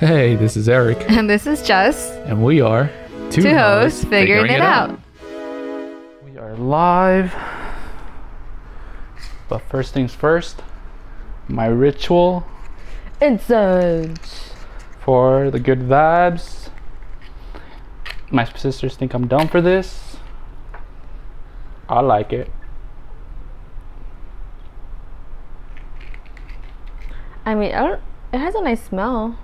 Hey, this is Eric, And this is Jess, and we are two, two hosts figuring it out. We are live. But first things first, my ritual Incense. for the good vibes. My sisters think I'm dumb for this. I like it. I mean, I don't, it has a nice smell.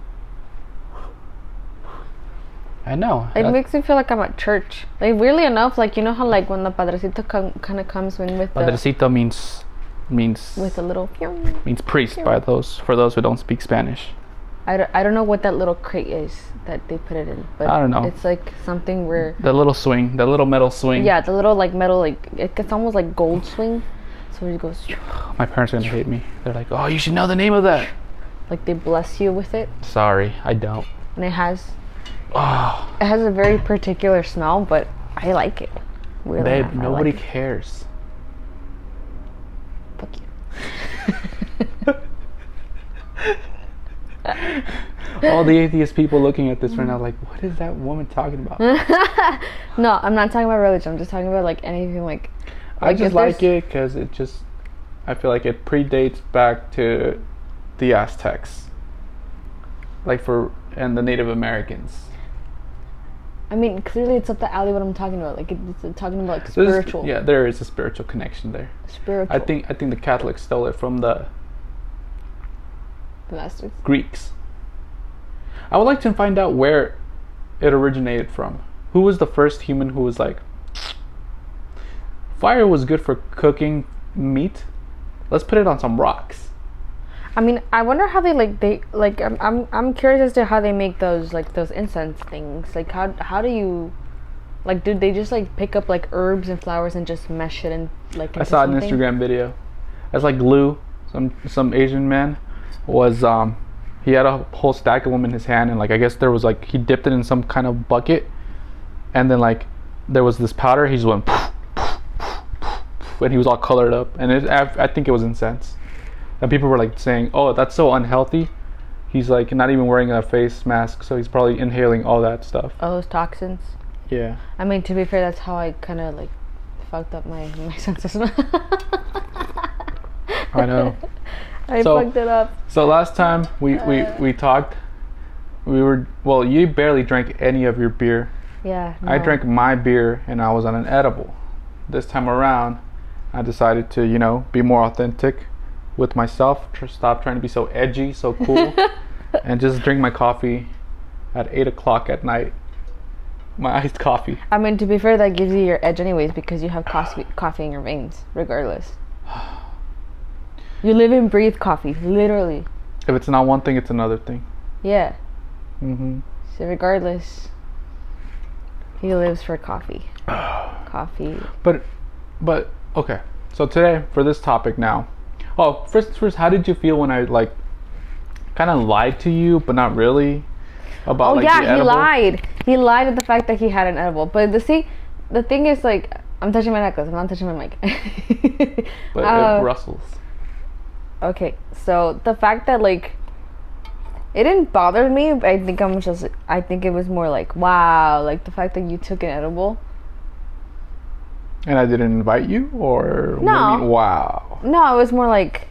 I know. It makes me feel like I'm at church. Like weirdly enough, like you know how like when the padrecito com- kind of comes in with the Padrecito means means with a little. means priest by those for those who don't speak Spanish. I don't, I don't know what that little crate is that they put it in, but I don't know. It's like something where The little swing, the little metal swing. yeah, the little like metal like it's almost like gold swing. So it goes My parents are gonna hate me. They're like, "Oh, you should know the name of that." like they bless you with it, Sorry, I don't. and it has Oh, it has a very particular smell, but I like it. Weirdly babe, enough, nobody like cares. Fuck you. All the atheist people looking at this right now, like, what is that woman talking about? No, I'm not talking about religion. I'm just talking about like anything like. I like, just like it because it just, I feel like it predates back to the Aztecs, like for and the Native Americans. I mean, clearly it's up the alley what I'm talking about. Like it, it's talking about like There's- spiritual. yeah, there is a spiritual connection there. Spiritual. I think I think the Catholics stole it from the. Greeks. I would like to find out where it originated from. Who was the first human who was like, fire was good for cooking meat. Let's put it on some rocks. I mean, I wonder how they like they like. I'm I'm I'm curious as to how they make those like those incense things. Like how how do you, like, did they just like pick up like herbs and flowers and just mesh it and like? I saw an? Instagram video. It's like glue. Some some Asian man was um he had a whole stack of them in his hand and like I guess there was like he dipped it in some kind of bucket and then like there was this powder he just went and he was all colored up and it, I, I think it was incense and people were like saying oh that's so unhealthy he's like not even wearing a face mask so he's probably inhaling all that stuff All those toxins. yeah I mean, to be fair, that's how I kind of like fucked up my my senses. I know I So- fucked it up. So last time we, we, uh. we talked, we were well. You barely drank any of your beer. Yeah. I drank my beer and I was on an edible. This time around, I decided to you know be more authentic with myself. Tr- stop trying to be so edgy, so cool, and just drink my coffee at eight o'clock at night. My iced coffee. I mean, to be fair, that gives you your edge anyways because you have coffee coffee in your veins, regardless. You live and breathe coffee, literally. If it's not one thing, it's another thing. Yeah. hmm So regardless, he lives for coffee. coffee. But, but okay. So today for this topic now. Oh, first, first, how did you feel when I like, kind of lied to you, but not really, about Oh like yeah, he edible? lied. He lied at the fact that he had an edible. But the see, the thing is like, I'm touching my necklace. I'm not touching my mic. But Uh, it rustles. Okay, so the fact that like it didn't bother me, I think I'm just I think it was more like wow, like the fact that you took an edible. And I didn't invite you, or No. mean, wow. No, it was more like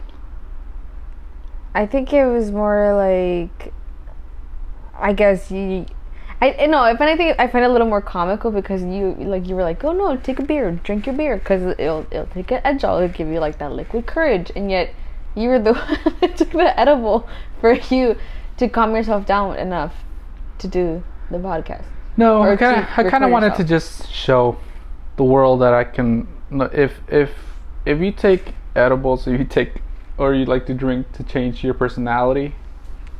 I think it was more like I guess you I know if anything I find it a little more comical because you like you were like oh no take a beer drink your beer because it'll it'll take an edge out it'll give you like that liquid courage and yet you were the one that took the edible for you to calm yourself down enough to do the podcast No, I kind of, I kind of wanted to just show the world that I can. If if if you take edibles, if you take, or you like to drink to change your personality,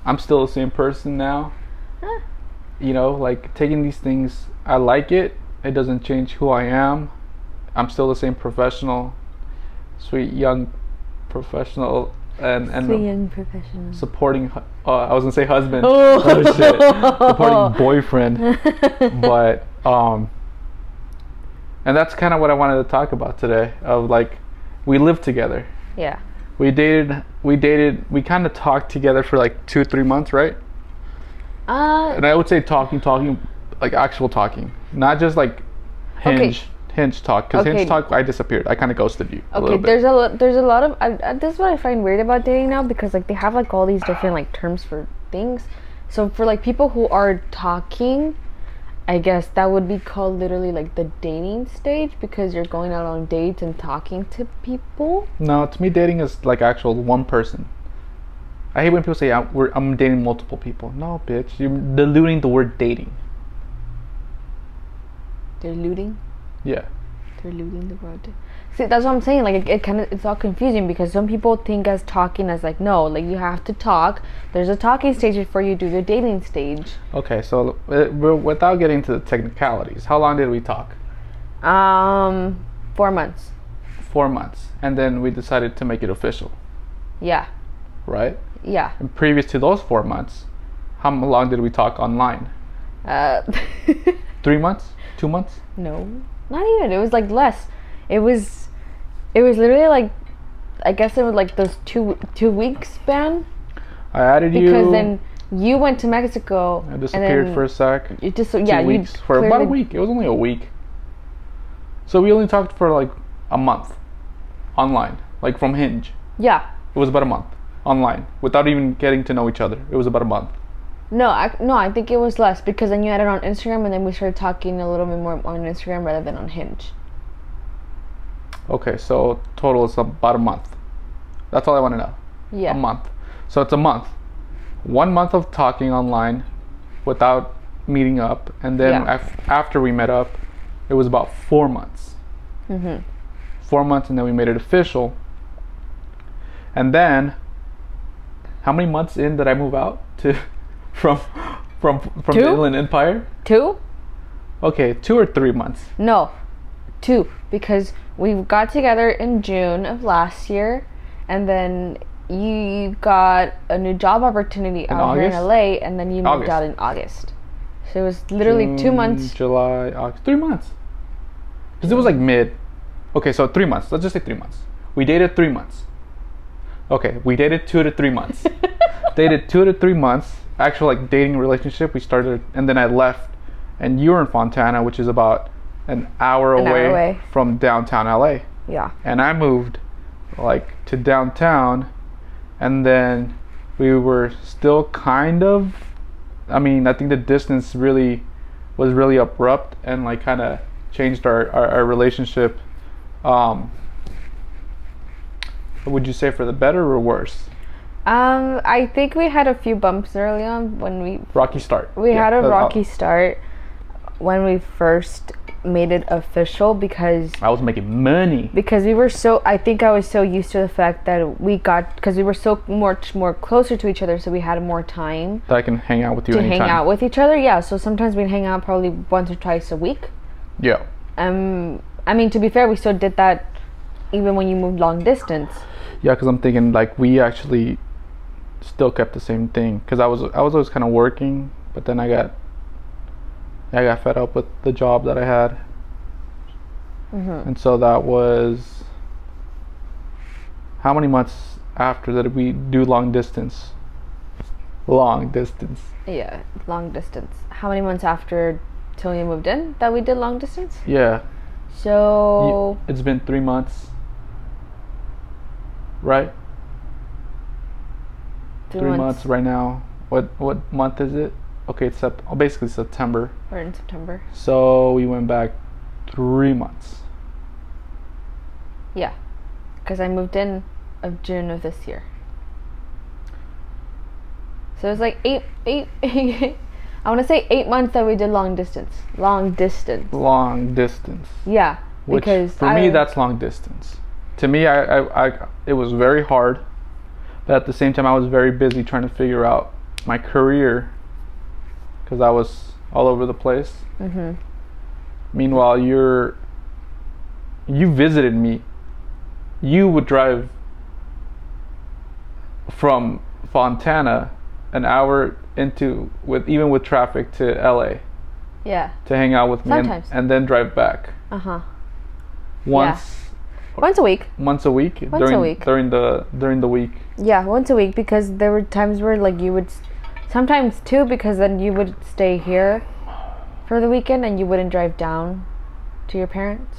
I'm still the same person now. Huh. You know, like taking these things, I like it. It doesn't change who I am. I'm still the same professional, sweet young professional, and and Sweet young professional supporting. Uh, I was gonna say husband. Oh. shit, supporting boyfriend but um and that's kind of what i wanted to talk about today of like we lived together yeah we dated we dated we kind of talked together for like two three months right Uh, And I would say talking, talking, like actual talking, not just like Okay. hinge, hinge talk. Because Okay. hinge talk, I disappeared. I kind of ghosted you a okay, little bit. there's a lo- there's a lot of I, I, this is what I find weird about dating now because like they have like all these different like terms for things. So for like people who are talking, I guess that would be called literally like the dating stage because you're going out on dates and talking to people. No, to me, dating is like actual one person. I hate when people say I'm, we're, I'm dating multiple people. No, bitch, you're diluting the word dating. They're looting. Yeah. They're looting the word. See, that's what I'm saying. Like it, it kind of it's all confusing because some people think as talking as like no, like you have to talk. There's a talking stage before you do the dating stage. Okay, so uh, without getting to the technicalities, how long did we talk? Um, four months. Four months, and then we decided to make it official, Yeah, right? yeah. And previous to those four months, how long did we talk online? Uh, Three months? Two months? no, not even. It was like less. It was, it was literally like, I guess it was like those two two week span I added you. because then you went to Mexico. I and disappeared for a sec. You just Two yeah you weeks for about a week. It was only a week. So we only talked for like a month, online, like from Hinge. Yeah. It was about a month online without even getting to know each other. It was about a month. No, I, no, I think it was less because then you added on Instagram and then we started talking a little bit more on Instagram rather than on Hinge. Okay, so total is about a month. That's all I want to know. Yeah. A month. So it's a month. One month of talking online without meeting up, and then Yeah. af- after we met up, it was about four months. Mhm. Four months, and then we made it official. And then, how many months in did I move out to from from from Two? the Inland Empire? Two? Okay, two or three months. No, two because we got together in June of last year, and then you got a new job opportunity out here in LA, and then you moved August. out in August. So it was literally two months. July, August, three months. Because it was like mid. Okay, so three months. Let's just say three months. We dated three months. Okay, we dated two to three months. dated two to three months. Actual like dating relationship. We started, and then I left, and you were in Fontana, which is about an hour, An hour away, away. from downtown LA. Yeah. And I moved like to downtown, and then we were still kind of. I mean, I think the distance really was really abrupt and like kind of changed our, our, our relationship. Um, would you say for the better or worse? Um, I think we had a few bumps early on when we Rocky start. we Yeah, had a uh, rocky start when we first made it official because I was making money. because we were so I think I was so used to the fact that we got because we were so much more closer to each other so we had more time That I can hang out with you to anytime. hang out with each other yeah so sometimes we'd hang out probably once or twice a week Yeah. um I mean to be fair we still did that even when you moved long distance Yeah, because I'm thinking like we actually still kept the same thing. Because I was I was always kind of working, but then I got I got fed up with the job that I had, mm-hmm. and so that was how many months after that we do long distance? Long distance. yeah long distance how many months after Tonya moved in that we did long distance Yeah, so it's been three months. Right, three, three months, months right now. What what month is it? Okay, it's sep- oh, basically September. we're in September So we went back three months. Yeah, because I moved in of June of this year. So it was like eight, eight. I want to say eight months that we did long distance. Long distance. Long distance. Yeah, Which because for I, me that's long distance. To me, I, I, I it was very hard, but at the same time I was very busy trying to figure out my career because I was all over the place. hmm Meanwhile, you're you visited me. You would drive from Fontana an hour into with even with traffic to LA Yeah. to hang out with me and, and then drive back Uh huh. once Once a week. once a week Once a during week. during the during the week. Yeah, once a week because there were times where like you would. Sometimes two, because then you would stay here for the weekend and you wouldn't drive down to your parents.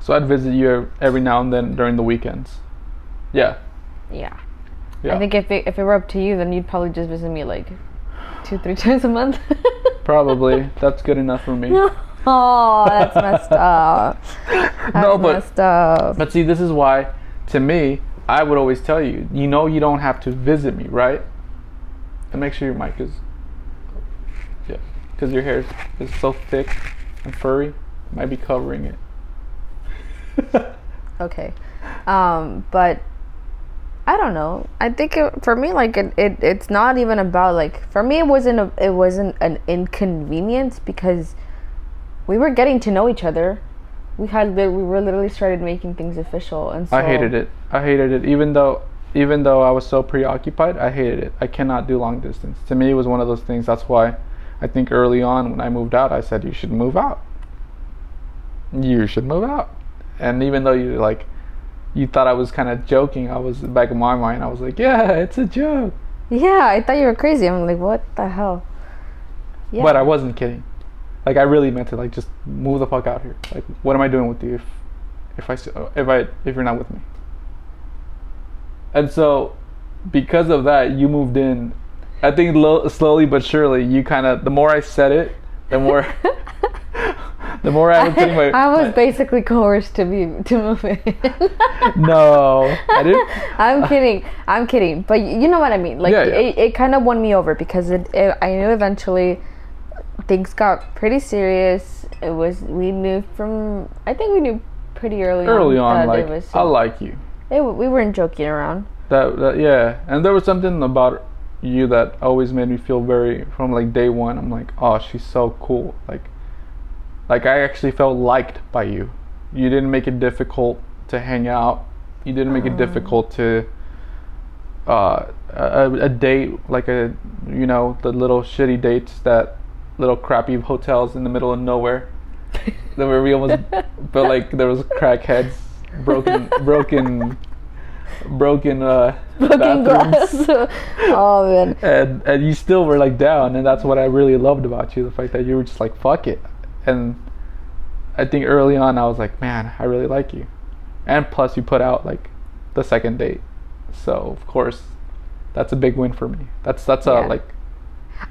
So I'd visit you every now and then during the weekends. Yeah. Yeah. Yeah. I think if it, if it were up to you, then you'd probably just visit me like two, three times a month. Probably. That's good enough for me. oh, that's messed up. That's No, but- messed up. But see, this is why, to me, I would always tell you, you know, you don't have to visit me, right? And make sure your mic is, yeah, because your hair is, is so thick and furry, might be covering it. Okay. Um, but I don't know. I think it, for me, like it, it, it's not even about like for me, it wasn't a, it wasn't an inconvenience because we were getting to know each other. We had we were literally started making things official, and so I hated it. I hated it. Even though, even though I was so preoccupied, I hated it. I cannot do long distance. To me, it was one of those things. That's why, I think early on when I moved out, I said you should move out. You should move out. And even though you like, you thought I was kind of joking, I was back in my mind. I was like, yeah, it's a joke. Yeah, I thought you were crazy. I'm like, what the hell? Yeah. But I wasn't kidding. Like I really meant it. Like just move the fuck out here. Like what am I doing with you if if I if I if you're not with me? And so because of that, you moved in. I think lo- slowly but surely, you kind of the more I said it, the more the more I was putting my. I was my- basically coerced to be to move in. no, I didn't. I'm kidding. I'm kidding. But you know what I mean. Like Yeah, yeah. it, it kind of won me over because it, it. I knew eventually things got pretty serious. It was we knew from. I think we knew pretty early. Early on, that like was. I like you. it, we weren't joking around. That, that yeah, and there was something about you that always made me feel very from like day one. I'm like, oh, she's so cool. Like, like I actually felt liked by you. You didn't make it difficult to hang out. You didn't make it difficult to uh, a, a date like a you know the little shitty dates that little crappy hotels in the middle of nowhere. that where we almost felt like there was crackheads, broken, broken, broken uh, Broken bathrooms glass. oh man. and and you still were like down and that's what i really loved about you the fact that you were just like fuck it and i think early on i was like man i really like you and plus you put out like the second date so of course that's a big win for me that's that's a Yeah. like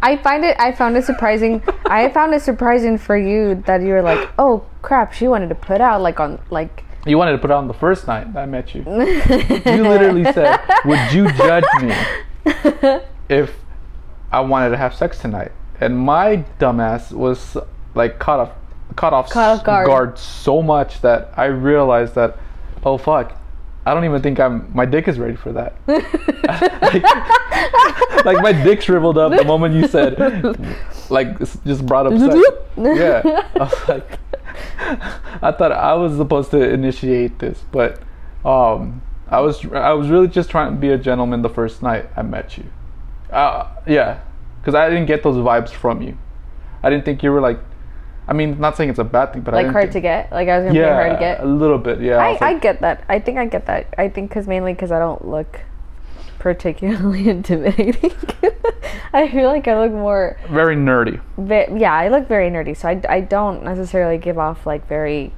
I find it. I found it surprising. I found it surprising for you that you were like, oh crap, she wanted to put out like on like. you wanted to put out on the first night that i met you you literally said would you judge me if i wanted to have sex tonight and my dumbass was like caught off caught off, Caught off guard. so much that i realized that oh fuck i don't even think i'm my dick is ready for that. Like, like my dick shriveled up the moment you said like just brought up sex. Yeah. I was like i thought i was supposed to initiate this but um i was i was really just trying to be a gentleman the first night i met you. Uh yeah because i didn't get those vibes from you. I didn't think you were like i mean not saying it's a bad thing but I like hard to get. Like I was gonna yeah say hard to get. a little bit yeah I, I like, get that. I think I get that. I think because mainly because I don't look particularly intimidating. I feel like I look more. very nerdy Ve- yeah, I look very nerdy, so I, I don't necessarily give off like very,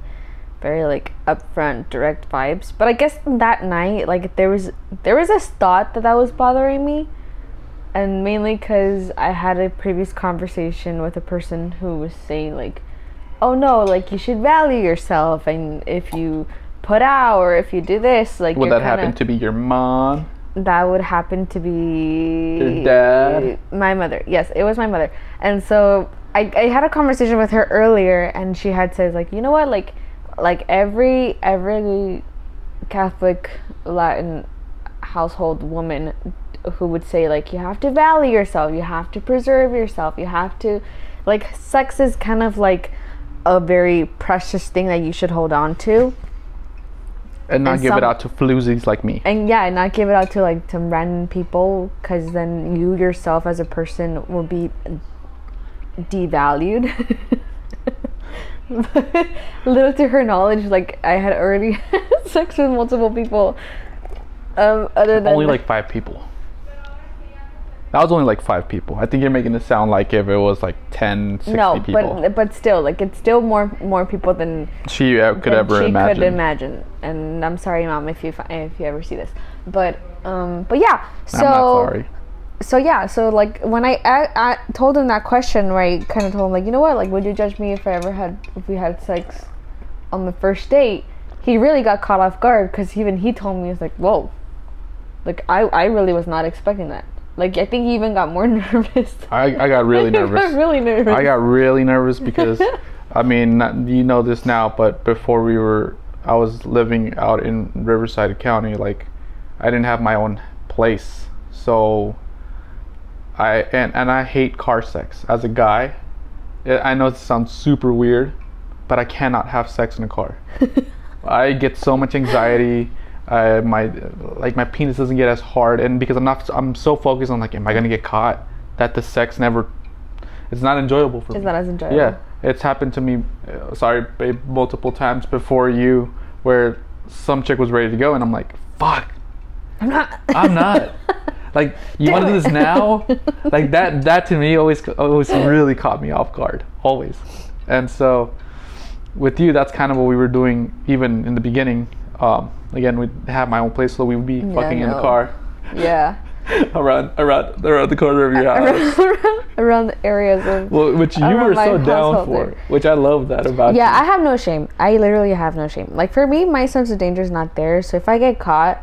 very like upfront, direct vibes. But I guess that night, like there was there was this thought that that was bothering me, and mainly because I had a previous conversation with a person who was saying like, oh no, like you should value yourself, and if you put out or if you do this, like would that happen to be your mom? That would happen to be Your dad? my mother. Yes it was my mother. And so I, I had a conversation with her earlier and she had said like you know what like like every every catholic latin household woman who would say like you have to value yourself you have to preserve yourself you have to like sex is kind of like a very precious thing that you should hold on to. And not And give some- it out to floozies like me. And yeah and not give it out to like some random people because then you yourself as a person will be devalued. Little to her knowledge like i had already had sex with multiple people um other than only like five people That was only like five people. I think you're making it sound like if it was like 10, 60 no, people. but but still, like it's still more more people than she uh, could than ever she imagine. could imagine. And I'm sorry, mom, if you if you ever see this. But um, but yeah. So I'm not sorry. so yeah, so like when I, I, I told him that question, right, kind of told him like, you know what, like, would you judge me if I ever had if we had sex on the first date? He really got caught off guard because even he told me, he was like, whoa, like I, I really was not expecting that. Like I think he even got more nervous. I, I got really He got nervous. really nervous. I got really nervous because, I mean, not, you know this now, but before we were, I was living out in Riverside County. Like, I didn't have my own place, so I and and I hate car sex as a guy. I I know it sounds super weird, but I cannot have sex in a car. I get so much anxiety. I, my like my penis doesn't get as hard, and because I'm not, I'm so focused on like, am I gonna get caught? That the sex never, it's not enjoyable for It's me. not as enjoyable. Yeah, it's happened to me. Uh, sorry, babe, multiple times before you, where some chick was ready to go, and I'm like, fuck, I'm not. I'm not. like, you want to do this now? like that. That to me always, always really caught me off guard. Always, and so with you, that's kind of what we were doing even in the beginning. Um, again, we'd have my own place, so we would be Yeah, fucking in the car yeah. around around around the corner of your house. around, around the areas of. Well, which you were so down for, there. which I love that about you. Yeah, you. I have no shame. I literally have no shame. Like for me, my sense of danger is not there. So if I get caught,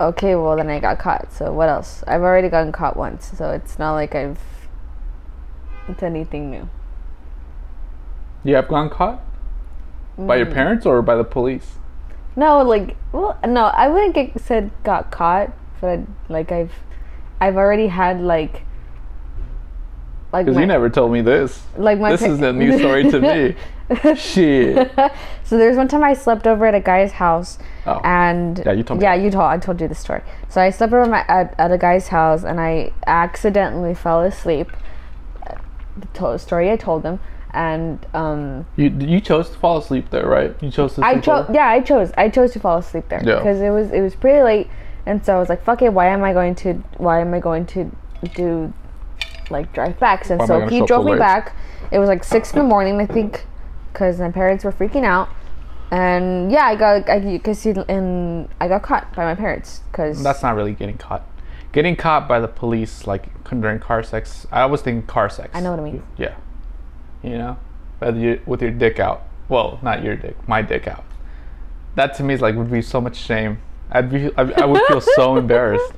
okay, well then I got caught. So what else? I've already gotten caught once, so it's not like I've. It's anything new. You have gone caught by your Mm. parents or by the police? No, like well, no, I wouldn't get said got caught, but I, like I've, I've already had like. Like Because you never told me this. like my This pa- is a new story to me. Shit. so there's one time I slept over at a guy's house, Oh. and Yeah, you told me Yeah, that. you told I told you the story. So I slept over my, at at a guy's house, and I accidentally fell asleep. The story I told him, and um, You you chose to fall asleep there, right? You chose to I chose. Yeah, I chose. I chose to fall asleep there Yeah. because it was it was pretty late, and so I was like, "Fuck it, why am I going to? Why am I going to do like drive back?" And Why so he drove me late? back. It was like six in the morning, I think, because my parents were freaking out. And yeah, I got I you could see and I got caught by my parents because That's not really getting caught. Getting caught by the police, like during car sex, I always think car sex. I know what I mean. Yeah. You know, Whether you, with your dick out. Well, not your dick, my dick out. That to me is like would be so much shame. I'd be, I, I would feel so embarrassed.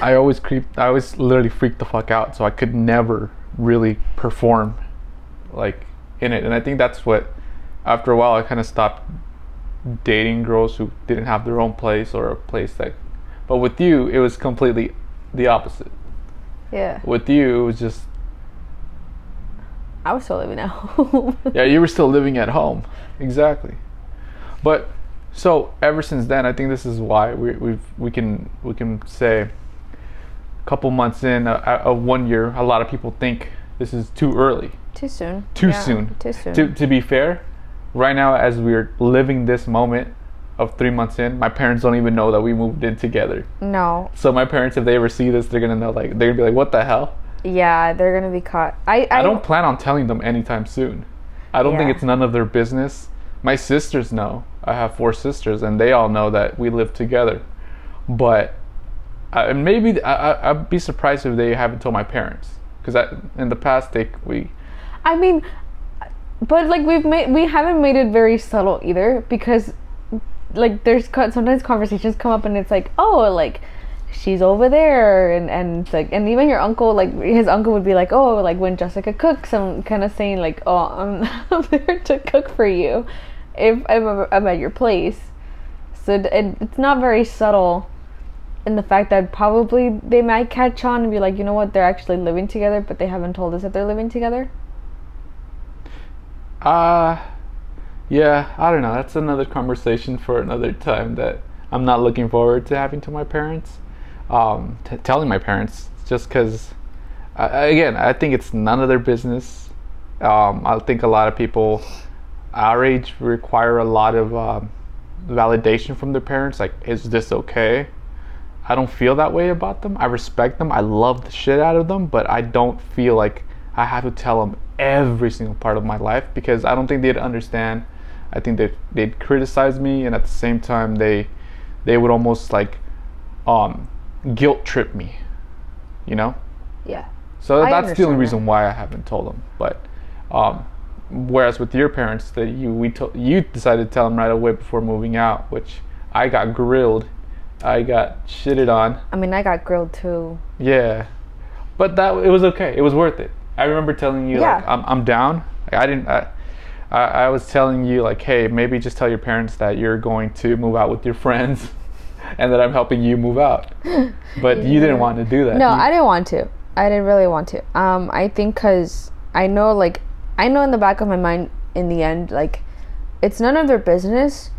I always creep. I always literally freak the fuck out, so I could never really perform, like in it. And I think that's what, after a while, I kind of stopped dating girls who didn't have their own place or a place that. But with you, it was completely the opposite. yeah, With you, it was just I was still living at home. yeah, you were still living at home. Exactly. But so ever since then, I think this is why we we've we can we can say a couple months in of one year, a lot of people think this is too early, too soon. too Yeah, soon. Too soon. To to be fair, right now as we're living this moment of three months in, my parents don't even know that we moved in together. no. So my parents, if they ever see this, they're gonna know like they're gonna be like, "What the hell?" Yeah, they're gonna be caught. I I, I don't plan on telling them anytime soon. I don't think it's none of their business. My sisters know. I have four sisters, and they all know that we live together. But uh, maybe I, I, I'd be surprised if they haven't told my parents, because in the past they we I mean, but like we've made we haven't made it very subtle either because like there's sometimes conversations come up and it's like oh like she's over there and and like and even your uncle like his uncle would be like oh like when Jessica cooks I'm kind of saying like oh I'm, there to cook for you if I'm, I'm at your place. So it- it's not very subtle in the fact that probably they might catch on and be like you know what? They're actually living together but they haven't told us that they're living together. Uh yeah I don't know. That's another conversation for another time that I'm not looking forward to having to my parents, um, t- telling my parents just because. Uh, again, I think it's none of their business. Um, I think a lot of people our age require a lot of um, validation from their parents. Like, is this okay? I don't feel that way about them. I respect them. I love the shit out of them, but I don't feel like I have to tell them every single part of my life because I don't think they'd understand. I think that they'd criticize me, and at the same time, they they would almost like um, guilt trip me. You know. Yeah. So I that's the only that. reason why I haven't told them. But um, whereas with your parents, that you we to, you decided to tell them right away before moving out, which I got grilled, I got shitted on. I mean, I got grilled too. Yeah, but that it was okay. It was worth it. I remember telling you like Yeah. I'm I'm down. Like, I didn't. I, I, I was telling you like, hey, maybe just tell your parents that you're going to move out with your friends, and that I'm helping you move out. But you didn't want to do that. No, You- I didn't want to. I didn't really want to. Um, I think because I know, like, I know in the back of my mind, in the end, like, it's none of their business.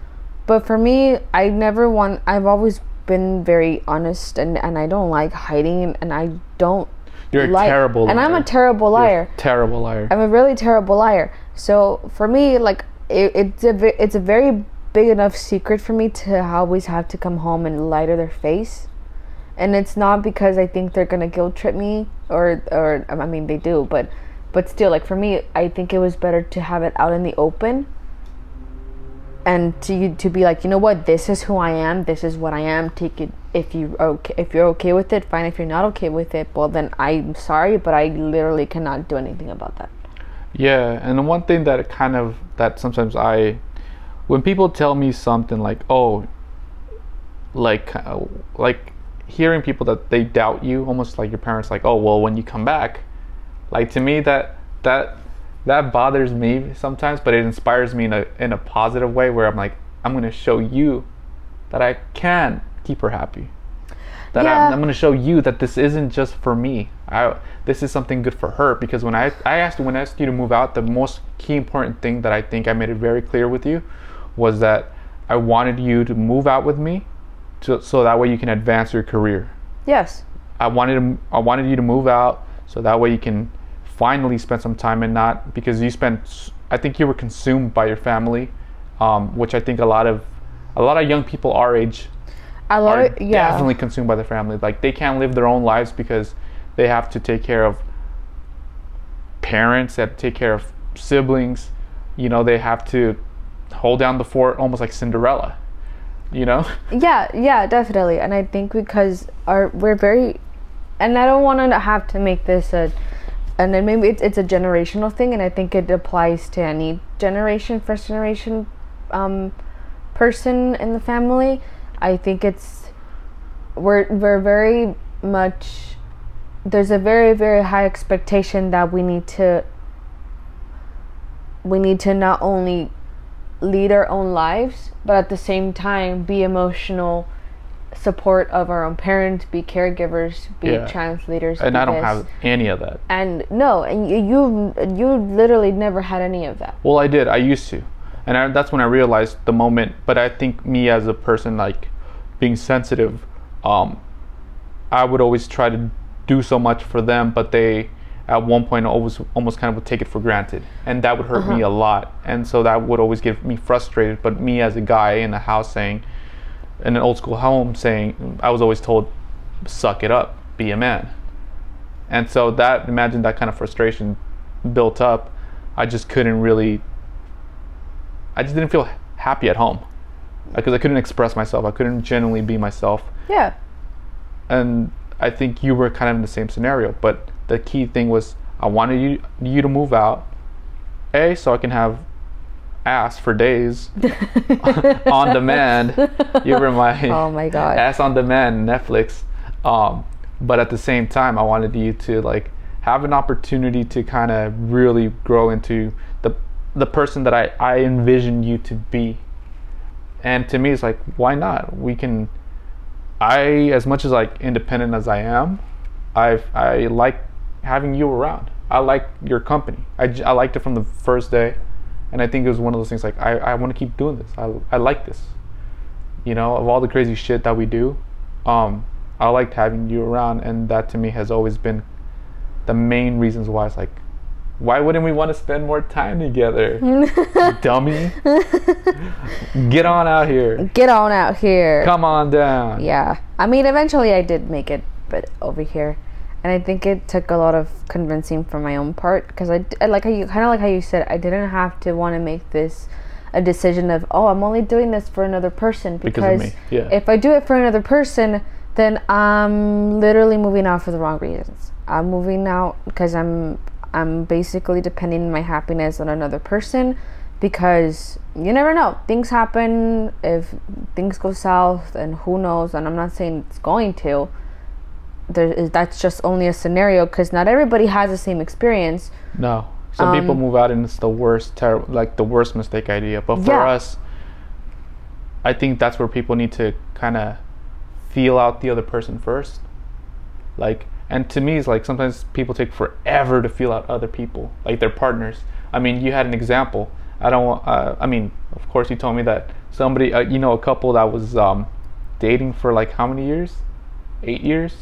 But for me, I never want. I've always been very honest, and and I don't like hiding, and I don't. You're a like, terrible. And I'm a terrible You're a liar. terrible liar. I'm a really terrible liar. So for me, like it, it's a it's a very big enough secret for me to always have to come home and lie to their face, and it's not because I think they're gonna guilt trip me or or I mean they do, but but still, like for me, I think it was better to have it out in the open. And to to be like, you know what, this is who I am. This is what I am. Take it if you okay. If you're okay with it, fine. If you're not okay with it, well then I'm sorry, but I literally cannot do anything about that. Yeah, and the one thing that kind of that sometimes I, when people tell me something like, "Oh," like uh, like hearing people that they doubt you, almost like your parents, like, "Oh, well, when you come back," like to me that that that bothers me sometimes, but it inspires me in a in a positive way where I'm like, I'm gonna show you that I can keep her happy. That Yeah. I'm, I'm going to show you that this isn't just for me. I, this is something good for her because when I, I asked when I asked you to move out, the most key important thing that I think I made it very clear with you was that I wanted you to move out with me, to, so that way you can advance your career. Yes. I wanted to, I wanted you to move out so that way you can finally spend some time and not because you spent I think you were consumed by your family, um, which I think a lot of a lot of young people our age A are lot, yeah. definitely consumed by their family. Like they can't live their own lives because they have to take care of parents, they have to take care of siblings. You know, they have to hold down the fort almost like Cinderella. You know? Yeah, yeah, definitely. And I think because our we're very, and I don't want to have to make this a, and then maybe it's it's a generational thing, and I think it applies to any generation, first generation, um, person in the family. I think it's we're we're very much there's a very very high expectation that we need to we need to not only lead our own lives, but at the same time be emotional support of our own parents, be caregivers, be Yeah. translators. And I don't have any of that. And no, and you you you literally never had any of that. Well, I did. I used to, and I, that's when I realized the moment. But I think me as a person, like being sensitive, um, I would always try to do so much for them, but they, at one point, always almost kind of would take it for granted, and that would hurt me uh-huh. a lot. And so that would always get me frustrated. But me as a guy in the house saying, in an old school home, saying, I was always told, "Suck it up, be a man." And so that imagine that kind of frustration built up. I just couldn't really. I just didn't feel happy at home because I couldn't express myself. I couldn't genuinely be myself. Yeah. And I think you were kind of in the same scenario. But the key thing was I wanted you you to move out. A so I can have ass for days on demand. You were my Oh my god. ass on demand Netflix. Um, but at the same time, I wanted you to like have an opportunity to kind of really grow into the the person that I I envisioned you to be. And to me, it's like, why not? We can. I, as much as like independent as I am, I I like having you around. I like your company. I, I liked it from the first day, and I think it was one of those things like I, I want to keep doing this. I, I like this. You know, of all the crazy shit that we do, um, I liked having you around, and that to me has always been the main reasons why it's like Why wouldn't we want to spend more time together? Dummy. Get on out here. Get on out here. Come on down. Yeah. I mean, eventually I did make it, but over here. And I think it took a lot of convincing from my own part because I, I like how you kind of like how you said I didn't have to want to make this a decision of oh I'm only doing this for another person Because because, of me, yeah. if I do it for another person then I'm literally moving out for the wrong reasons. I'm moving out because I'm I'm basically depending my happiness on another person because you never know things happen if things go south and who knows and I'm not saying it's going to there is that's just only a scenario because not everybody has the same experience No. Some people Um, move out and it's the worst, ter- like the worst mistake idea. But for Yeah. us, I think that's where people need to kind of feel out the other person first. Like, and to me, it's like sometimes people take forever to feel out other people, like their partners. I mean, you had an example. I don't want, uh, I mean, of course, you told me that somebody, uh, you know, a couple that was um, dating for like how many years? Eight years?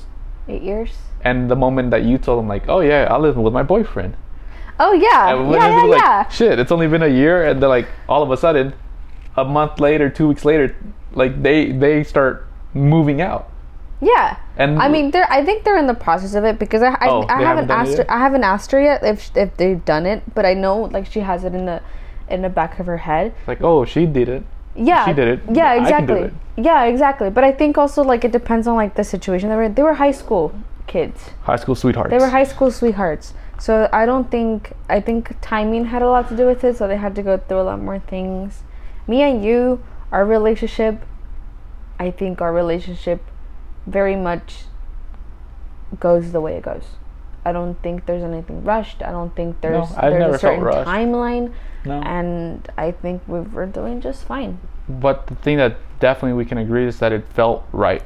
Eight years And the moment that you told them, like, oh yeah, I live with my boyfriend. oh yeah And yeah yeah like, yeah shit, it's only been a year, and then like all of a sudden, a month later, two weeks later, like they they start moving out. yeah And I mean, they're. I think they're in the process of it because I, I, Oh, I haven't haven't asked. Her, I haven't asked her yet if if they've done it, but I know like she has it in the in the back of her head. like, oh, she did it. Yeah, She did it. Yeah, I can do exactly. it. Yeah, exactly. But I think also like it depends on like the situation. They were they were high school kids. High school sweethearts. They were high school sweethearts. So I don't think I think timing had a lot to do with it. So they had to go through a lot more things. Me and you, our relationship, I think our relationship very much goes the way it goes. I don't think there's anything rushed. I don't think there's I've there's a certain timeline, no. and I think we we're doing just fine. but the thing that definitely we can agree is that it felt right.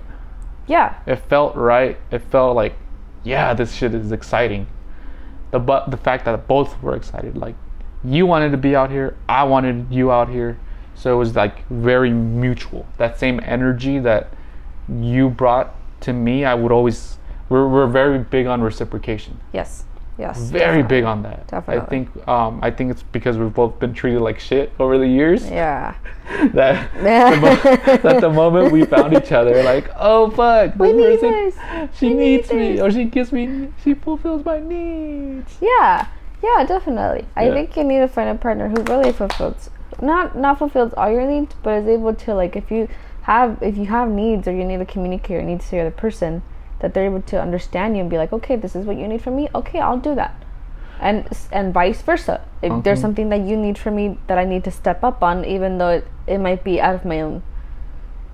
Yeah, It felt right. It felt like, yeah, this shit is exciting. The but the fact that both were excited, like you wanted to be out here, I wanted you out here, so it was like very mutual. That same energy that you brought to me, I would always. We're we're very big on reciprocation. yes, yes. Very definitely. big on that. Definitely. I think um I think it's because we've both been treated like shit over the years. Yeah. that the mo- that the moment we found each other, like, oh fuck, We this need person, she We need needs me, this. or she gives me, she fulfills my needs. Yeah, yeah, definitely. I think you need to find a partner who really fulfills not not fulfills all your needs, but is able to like if you have if you have needs or you need to communicate your needs to the other person, that they're able to understand you and be like, okay, this is what you need from me. Okay, I'll do that, and and vice versa. If there's Mhm. something that you need from me that I need to step up on, even though it, it might be out of my own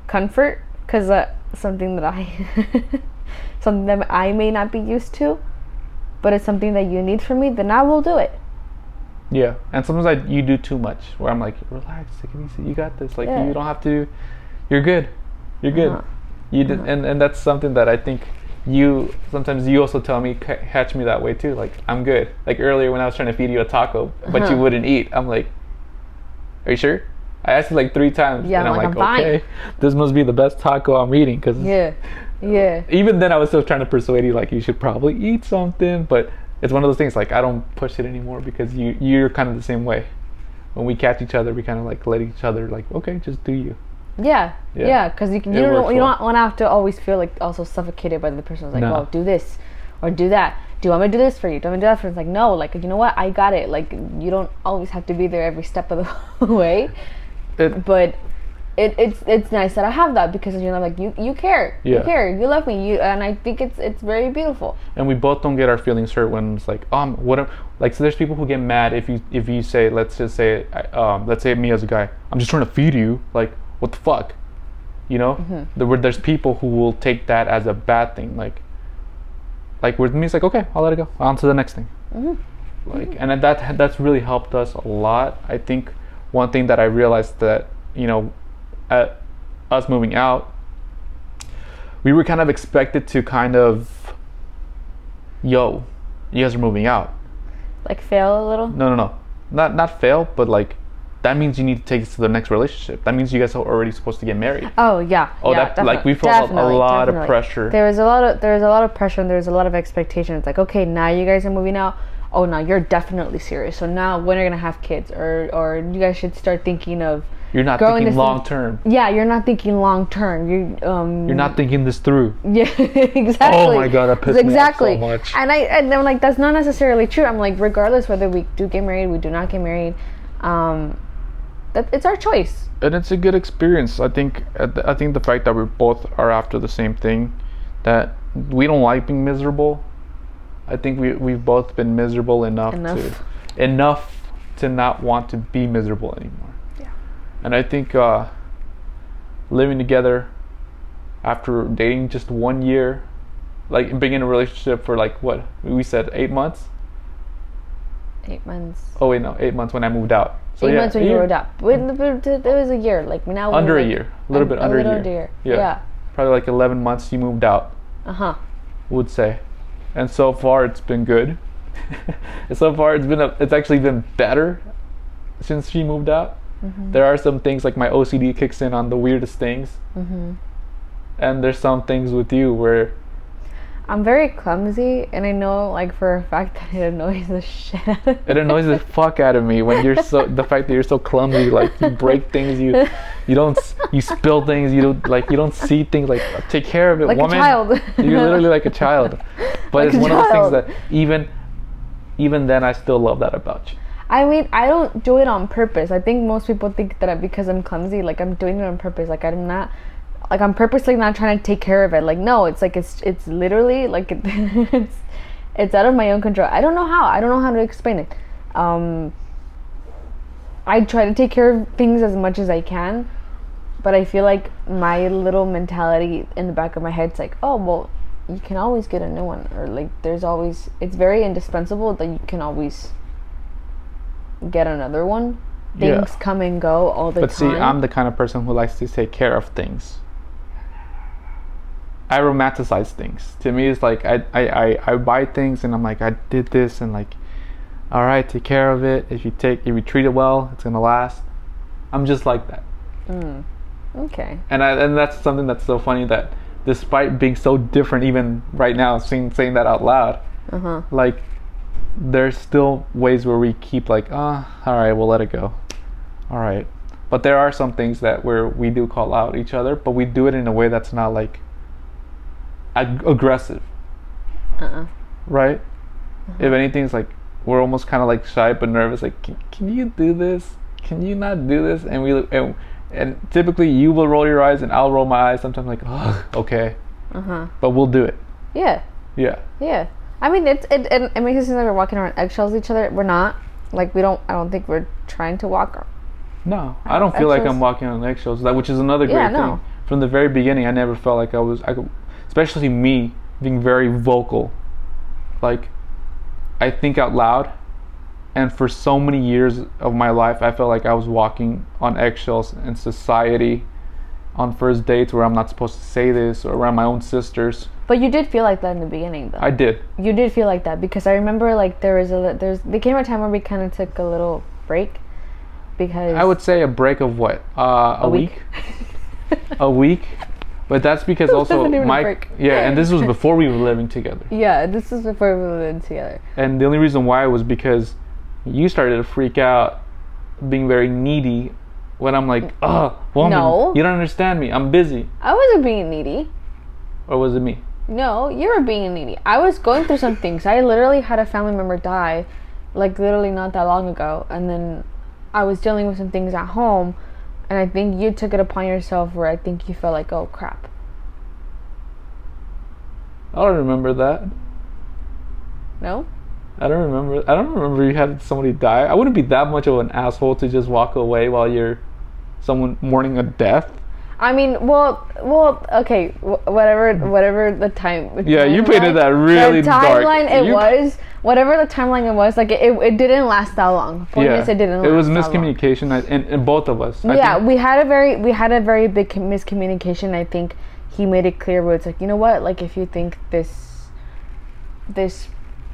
comfort, because uh, something that I something that I may not be used to but it's something that you need from me, then I will do it. Yeah, and sometimes I you do too much, where I'm like, relax, take it easy, you got this. Like Yeah. you don't have to, you're good, you're good. Uh-huh. You did, and and that's something that I think you sometimes you also tell me catch me that way too. Like I'm good. Like earlier when I was trying to feed you a taco, but you Uh-huh. wouldn't eat. I'm like, are you sure? I asked you like three times, Yeah, and I'm like, like, I'm fine. this must be the best taco I'm eating because Yeah, yeah, even then I was still trying to persuade you like you should probably eat something, but it's one of those things like I don't push it anymore because you you're kind of the same way. When we catch each other, we kind of like let each other like okay, just do you. Yeah, Yeah. yeah. Because you, can- you don't you well. don't want to have to always feel like also suffocated by the person who's like, No. oh, do this or do that. Do you want me to do this for you? Do you want me to do that for you? It's like, no, like you know what? I got it. Like you don't always have to be there every step of the way, It, but. It, it's it's nice that I have that because you know like you you care you care you love me you and I think it's it's very beautiful and we both don't get our feelings hurt when it's like um what am, like so there's people who get mad if you if you say let's just say um let's say me as a guy I'm just trying to feed you like what the fuck? You know? Mm-hmm. There, were- there's people who will take that as a bad thing like like with me it's like okay I'll let it go. On to the next thing. Mm-hmm. Like mm-hmm. and that that's really helped us a lot. I think one thing that I realized that you know at us moving out we were kind of expected to kind of yo you guys are moving out. Like fail a little? No no no. Not not fail but like that means you need to take this to the next relationship that means you guys are already supposed to get married Oh yeah. Oh, yeah, that- like, we definitely, felt a definitely, lot of pressure. There was a lot of there was a lot of pressure and there was a lot of expectation. It's like okay, now you guys are moving out. oh no you're definitely serious so now when are you gonna have kids or or you guys should start thinking of You're not thinking long term. yeah you're not thinking long term you um You're not thinking this through. yeah exactly Oh my God, that pissed me off so exactly much. and i and i'm like that's not necessarily true i'm like regardless whether we do get married we do not get married um that it's our choice and it's a good experience. I think. I think the fact that we both are after the same thing, that we don't like being miserable. I think we we've both been miserable enough, Enough. to enough to not want to be miserable anymore. Yeah. And I think uh, living together after dating just one year, like being in a relationship for like what we said eight months. Eight months Oh wait, no, eight months when I moved out. So eight yeah, months when you year. moved out. it, it was a year like now Under a year, a little bit under little a year. yeah, Yeah. Probably like eleven months. You moved out. uh-huh would say. And so far it's been good. So far it's been a, it's actually been better since she moved out. Mm-hmm. There are some things like my OCD kicks in on the weirdest things. Mm-hmm. And there's some things with you where I'm very clumsy, and I know, like for a fact, that it annoys the shit out of me. it annoys the fuck out of me when you're so the fact that you're so clumsy like you break things you you don't you spill things you don't like you don't see things like take care of it Like a woman child. you're literally like a child but Like it's one of those things that even even then I still love that about you I mean, I don't do it on purpose. I think most people think that because I'm clumsy, like I'm doing it on purpose. Like I'm not, like I'm purposely not trying to take care of it. Like no, it's like it's it's literally like it, it's it's out of my own control. I don't know how. I don't know how to explain it. Um, I try to take care of things as much as I can, but I feel like my little mentality in the back of my head's like, oh well, you can always get a new one, or like there's always. It's very indispensable that you can always get another one. Yeah. Things come and go all the time. But see. I'm the kind of person who likes to take care of things. I romanticize things. To me, it's like I, I, I, I buy things and I'm like, I did this and like, all right, take care of it. If you take, if you treat it well, it's gonna last. I'm just like that, Mm. Okay. and I, and that's something that's so funny that despite being so different, even right now, saying saying that out loud, Uh huh. like there's still ways where we keep like ah all right we'll let it go all right but there are some things that where we do call out each other but we do it in a way that's not like ag- aggressive Uh uh right if anything it's like we're almost kind of like shy but nervous like can, can you do this can you not do this and we and, and typically you will roll your eyes and i'll roll my eyes sometimes like oh okay Uh huh. but we'll do it Yeah. yeah Yeah. I mean, it's it, it, it makes it seem like we're walking around eggshells each other. We're not. Like we don't. I don't think we're trying to walk. No, I don't feel like I'm walking on eggshells. That which is another great Yeah, thing. no. From the very beginning, I never felt like I was. I could, especially me being very vocal. Like, I think out loud, and for so many years of my life, I felt like I was walking on eggshells in society, on first dates where I'm not supposed to say this, or around my own sisters. But you did feel like that in the beginning, though. I did. you did feel like that because I remember like there was a there's there came a time where we kind of took a little break because I would say a break of what? Uh, a, A week. week. a week. But that's because also wasn't even a Mike. Yeah, and this was before we were living together. yeah, this is before we lived together. And the only reason why was because you started to freak out, being very needy. When I'm like, oh, woman, No. you don't understand me. I'm busy. I wasn't being needy. Or was it me? No, you were being needy. I was going through some things. I literally had a family member die, like literally not that long ago, and then I was dealing with some things at home, and I think you took it upon yourself where I think you felt like, oh crap. I don't remember that. No? I don't remember. I don't remember you had somebody die. I wouldn't be that much of an asshole to just walk away while you're someone mourning a death. I mean, well, well, okay, whatever, whatever the time. Yeah, you painted that really the dark. timeline it You- was, whatever the timeline it was, like it, it didn't last that long. For yeah, is, it didn't. it was last that long. miscommunication I- in, in both of us. I yeah, think- we had a very, we had a very big miscommunication. I think he made it clear where it's like, you know what, like if you think this, this,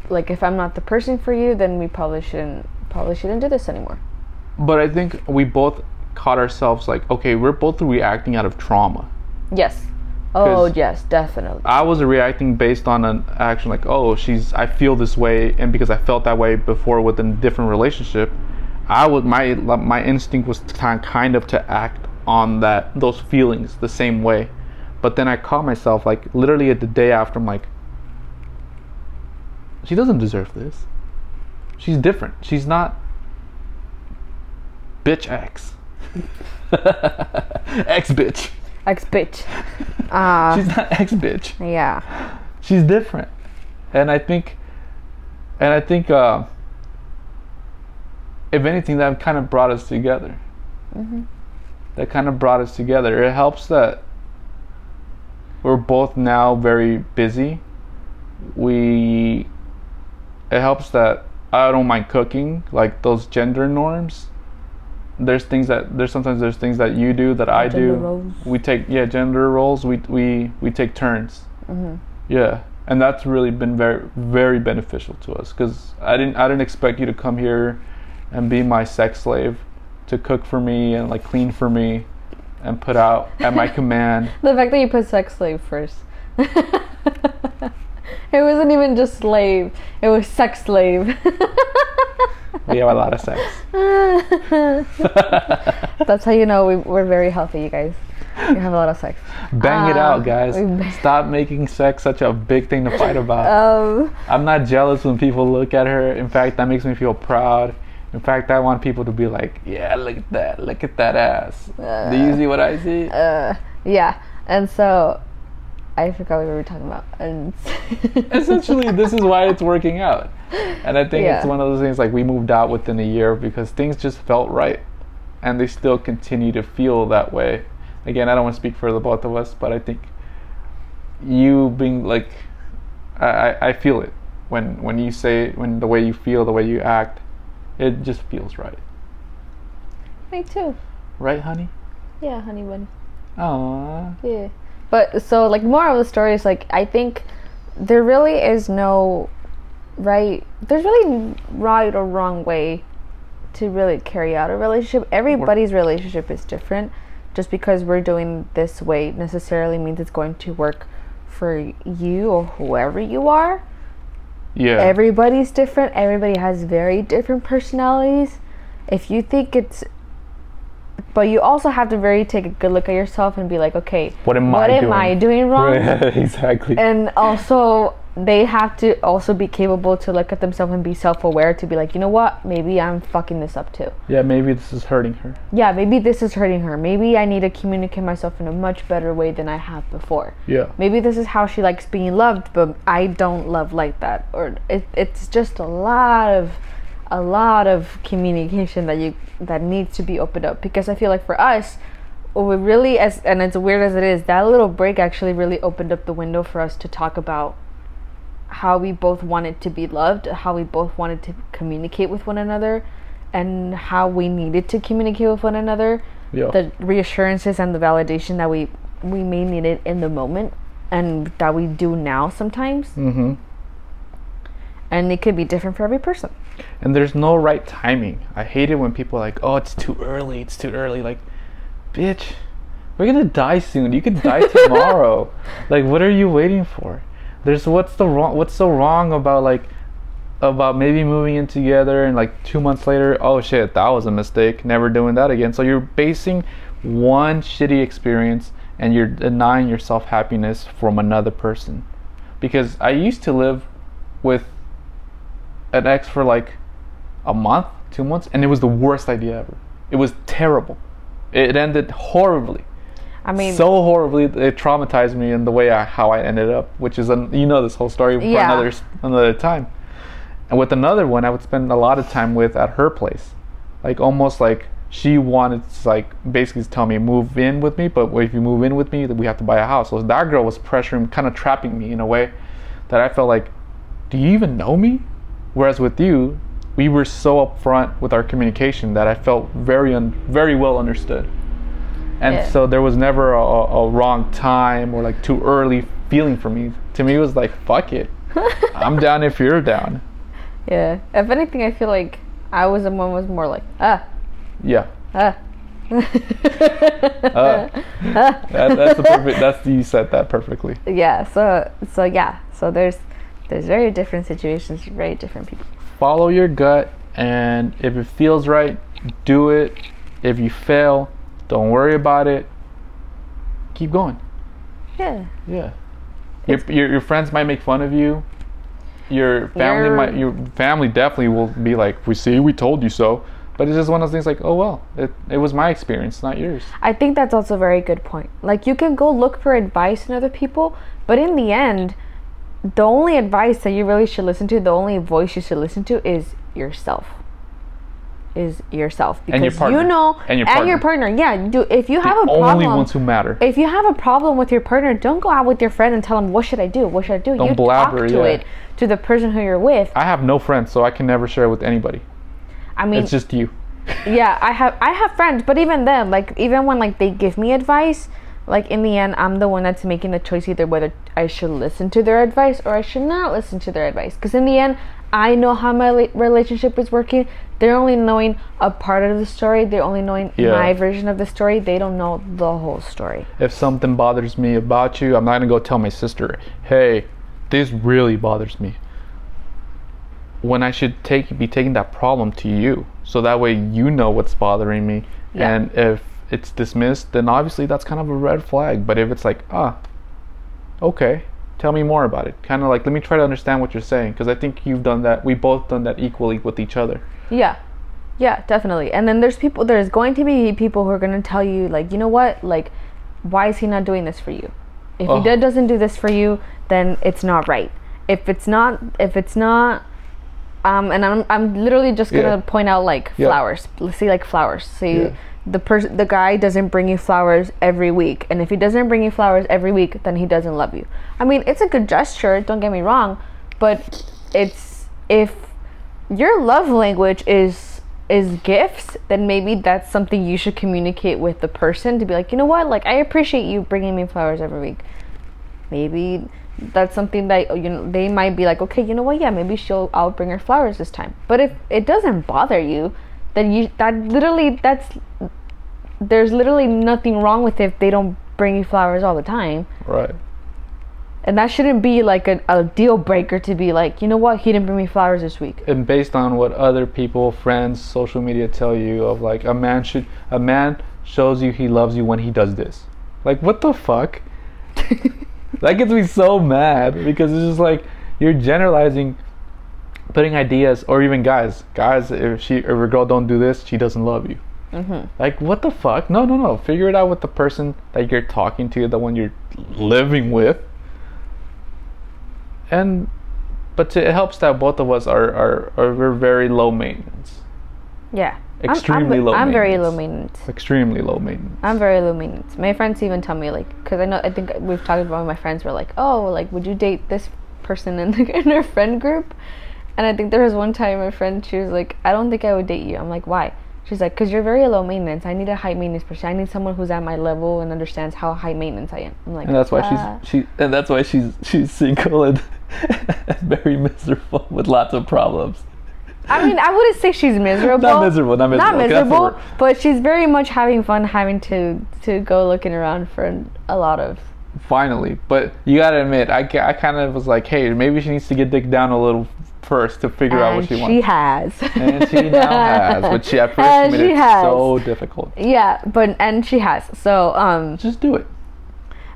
like if I'm not the person for you, then we probably shouldn't, probably shouldn't do this anymore. But I think we both caught ourselves like, okay, we're both reacting out of trauma. Yes. Oh yes, definitely. I was reacting based on an action like, oh, she's I feel this way, and because I felt that way before with a different relationship, I would my my instinct was kind of to act on that those feelings the same way, but then I caught myself like literally at the day after I'm like, she doesn't deserve this. She's different. She's not bitch X. X bitch. Ex bitch. Uh, She's not ex bitch. yeah. she's different and i think and i think uh, if anything that kind of brought us together Mhm. that kind of brought us together it helps that we're both now very busy we it helps that i don't mind cooking like those gender norms there's things that there's sometimes there's things that you do that i Gender do roles. we take yeah gender roles we we we take turns Mm-hmm. yeah, and that's really been very very beneficial to us because I didn't I didn't expect you to come here and be my sex slave to cook for me and like clean for me and put out at my command. The fact that you put sex slave first. it wasn't even just slave. It was sex slave. We have a lot of sex. That's how you know we, we're very healthy, you guys. We have a lot of sex. Bang it Ah, out, guys. Stop making sex such a big thing to fight about. Um, I'm not jealous when people look at her. In fact, that makes me feel proud. In fact, I want people to be like, "Yeah, look at that. Look at that ass. Do you see what I see?" uh, yeah. And so, I forgot what we were talking about. And essentially this is why it's working out and i think it's one of those things like we moved out within a year because things just felt right and they still continue to feel that way again i don't want to speak for the both of us but i think you being like i i, I feel it when when you say when the way you feel the way you act it just feels right Me too. right honey Yeah, honey bun. Aww. Yeah. But so like more of the story is like I think there really is no right there's really right or wrong way to really carry out a relationship. Everybody's relationship is different. Just because we're doing this way necessarily means it's going to work for you or whoever you are. yeah Everybody's different. Everybody has very different personalities. If you think it's but you also have to very take a good look at yourself and be like, okay, What am what I am doing? I doing wrong? exactly And also they have to also be capable to look at themselves and be self-aware to be like, you know what? Maybe I'm fucking this up too. yeah maybe this is hurting her Yeah, maybe this is hurting her. Maybe I need to communicate myself in a much better way than I have before. yeah Maybe this is how she likes being loved, but I don't love like that. Or it, it's just a lot of a lot of communication that you that needs to be opened up. Because I feel like for us we really as and as weird as it is that little break actually really opened up the window for us to talk about how we both wanted to be loved how we both wanted to communicate with one another and how we needed to communicate with one another. Yeah. The reassurances and the validation that we we may need it in the moment and that we do now sometimes. Mm-hmm. And it could be different for every person and there's no right timing. I hate it when people are like, "Oh, it's too early. It's too early." Like, bitch, we're gonna die soon. You could die tomorrow. like, what are you waiting for? There's what's the wrong? What's so wrong about like about maybe moving in together and like two months later, oh shit, that was a mistake. Never doing that again. So you're basing one shitty experience and you're denying yourself happiness from another person. Because I used to live with an ex for like a month, two months, and it was the worst idea ever. It was terrible. It ended horribly, i mean so horribly. It traumatized me in the way I, how I ended up, which is an, you know this whole story for Yeah. another another time. And with another one, I would spend a lot of time with at her place, like almost like she wanted to like basically tell me move in with me, but if you move in with me, then we have to buy a house. So that girl was pressuring, kind of trapping me in a way that I felt like, do you even know me? Whereas with you, we were so upfront with our communication that I felt very un- very well understood. And Yeah. so there was never a, a wrong time or like too early feeling for me. To me, it was like, fuck it. I'm down if you're down. yeah if anything i feel like i was the one was more like ah Yeah. ah Uh, that, that's the perfect. That's you said that perfectly. yeah. So so yeah. So there's there's very different situations, very different people. Follow your gut, and if it feels right, do it. If you fail, don't worry about it. Keep going. Yeah. Yeah. Your, your, your friends might make fun of you. Your family Your- might your family definitely will be like, "We see, we told you so." But it's just one of those things like, "Oh well, it, it was my experience, not yours." I think that's also a very good point. Like you can go look for advice in other people, but in the end, the only advice that you really should listen to, the only voice you should listen to is yourself. Is yourself because And your partner. you know And your partner. partner. Yeah, do if you have a the only problem ones who matter. if you have a problem with your partner, don't go out with your friend and tell them what should I do? What should I do? Don't you blabber, talk to yeah. it to the person who you're with. I have no friends, so I can never share it with anybody. I mean, It's just you. yeah i have i have friends but even then like even when like they give me advice like in the end i'm the one that's making the choice either whether i should listen to their advice or i should not listen to their advice. Because in the end i know how my la- relationship is working. They're only knowing a part of the story. They're only knowing Yeah. my version of the story. They don't know the whole story. If something bothers me about you, I'm not gonna go tell my sister, "Hey, this really bothers me." When I should take be taking that problem to you, so that way you know what's bothering me, Yeah. and if it's dismissed, then obviously that's kind of a red flag. But if it's like, ah, okay, tell me more about it, kind of like let me try to understand what you're saying, because I think you've done that. We both done that equally with each other. Yeah. Yeah, definitely. And then there's people there's going to be people who are going to tell you like, "You know what? Like why is he not doing this for you? If Oh. he did, doesn't do this for you, then it's not right. If it's not if it's not um and I'm I'm literally just going to Yeah. point out like Yeah. flowers. Let's see, like flowers. Say Yeah. The person the guy doesn't bring you flowers every week. And if he doesn't bring you flowers every week then he doesn't love you. I mean it's a good gesture don't get me wrong but it's if your love language is is gifts then maybe that's something you should communicate with the person to be like you know what? Like i appreciate you bringing me flowers every week. Maybe that's something that you know they might be like okay you know what? Yeah maybe she'll i'll bring her flowers this time. But if it doesn't bother you then you that literally that's there's literally nothing wrong with it if they don't bring you flowers all the time Right. and that shouldn't be like a, a deal breaker to be like you know what he didn't bring me flowers this week and based on what other people, friends, social media tell you of like a man should a man shows you he loves you when he does this. Like what the fuck? that gets me so mad because it's just like you're generalizing putting ideas or even guys guys if she if a girl don't do this she doesn't love you mm-hmm. like what the fuck no no no figure it out with the person that you're talking to the one you're living with and but to, it helps that both of us are are, are we're very low maintenance yeah I'm- Extremely I'm, low I'm very low maintenance extremely low maintenance I'm very low maintenance. My friends even tell me like, because I know I think we've talked about my friends were like, oh, like would you date this person in the, in our friend group? And I think there was one time my friend she was like, I don't think I would date you. I'm like, why? She's like, because you're very low maintenance. I need a high maintenance person. I need someone who's at my level and understands how high maintenance I am. I'm like, and that's why "Ah." she's she and that's why she's she's single and very miserable with lots of problems I mean, I wouldn't say she's miserable. Not miserable, not miserable. Not Okay, that's the miserable, but she's very much having fun having to to go looking around for a lot of. finally but you gotta admit I, I kind of was like hey maybe she needs to get dick down a little first to figure out what she she wants She has. and she now has but she at first And made it has. so difficult Yeah, but and she has. So um, just do it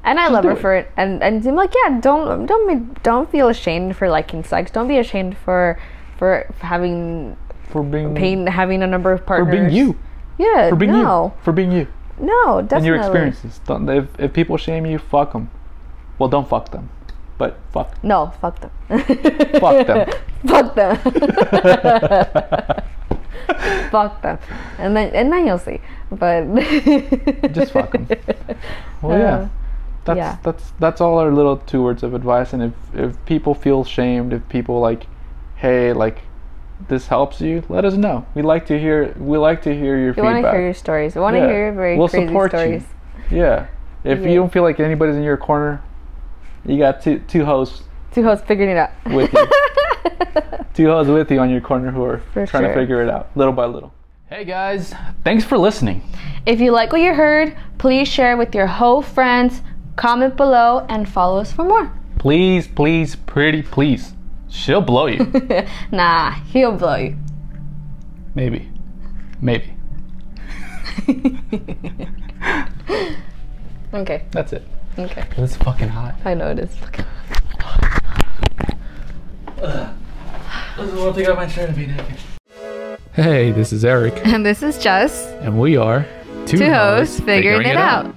and I Just love her it. for it. And and I'm like, yeah, don't don't be, don't feel ashamed for liking sex. Don't be ashamed for for having for being pain, having a number of partners. for being you Yeah, for being no, you for being you no, definitely. and your experiences don't, if, if people shame you fuck them well don't fuck them but fuck No, fuck them. Fuck them. fuck them. fuck them. And then and then you'll see. But Just fuck 'em. well yeah Uh, that's yeah. that's that's all our little two words of advice and if if people feel shamed if people like hey like this helps you let us know we like to hear we like to hear your We want to hear your stories. We want to Yeah. hear your very We'll crazy support you. stories. yeah if Yeah. you don't feel like anybody's in your corner you got two two hosts Two hosts figuring it out. With you. two hosts with you on your corner who are For trying sure. to figure it out little by little Hey guys, thanks for listening. If you like what you heard, please share with your whole friends, comment below, and follow us for more. Please, please, pretty please. She'll blow you. nah, he'll blow you. Maybe. Maybe. Okay, That's it. okay. It's fucking hot. I know it is. I'll take out my shirt and be naked. Hey, this is Eric, And this is Jess, and we are two hosts figuring it out.